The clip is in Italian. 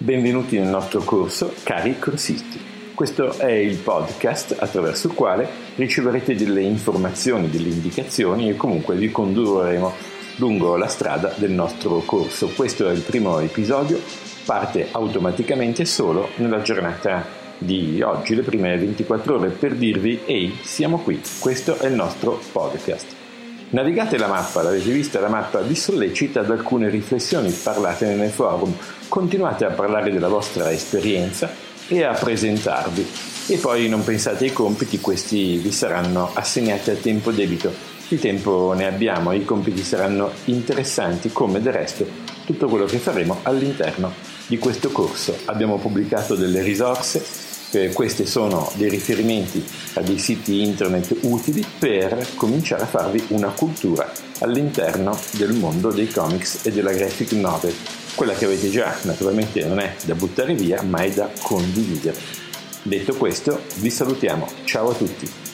Benvenuti nel nostro corso, cari corsisti. Questo è il podcast attraverso il quale riceverete delle informazioni, delle indicazioni e comunque vi condurremo lungo la strada del nostro corso. Questo è il primo episodio, parte automaticamente solo nella giornata di oggi, le prime 24 ore, per dirvi ehi, siamo qui, questo è il nostro podcast. Navigate la mappa, l'avete vista la mappa, vi sollecita ad alcune riflessioni, parlate nel forum, continuate a parlare della vostra esperienza e a presentarvi. E poi non pensate ai compiti, questi vi saranno assegnati a tempo debito. Di tempo ne abbiamo, i compiti saranno interessanti come del resto tutto quello che faremo all'interno di questo corso. Abbiamo pubblicato delle risorse eh, questi sono dei riferimenti a dei siti internet utili per cominciare a farvi una cultura all'interno del mondo dei comics e della graphic novel. Quella che avete già, naturalmente non è da buttare via, ma è da condividere. Detto questo, vi salutiamo. Ciao a tutti.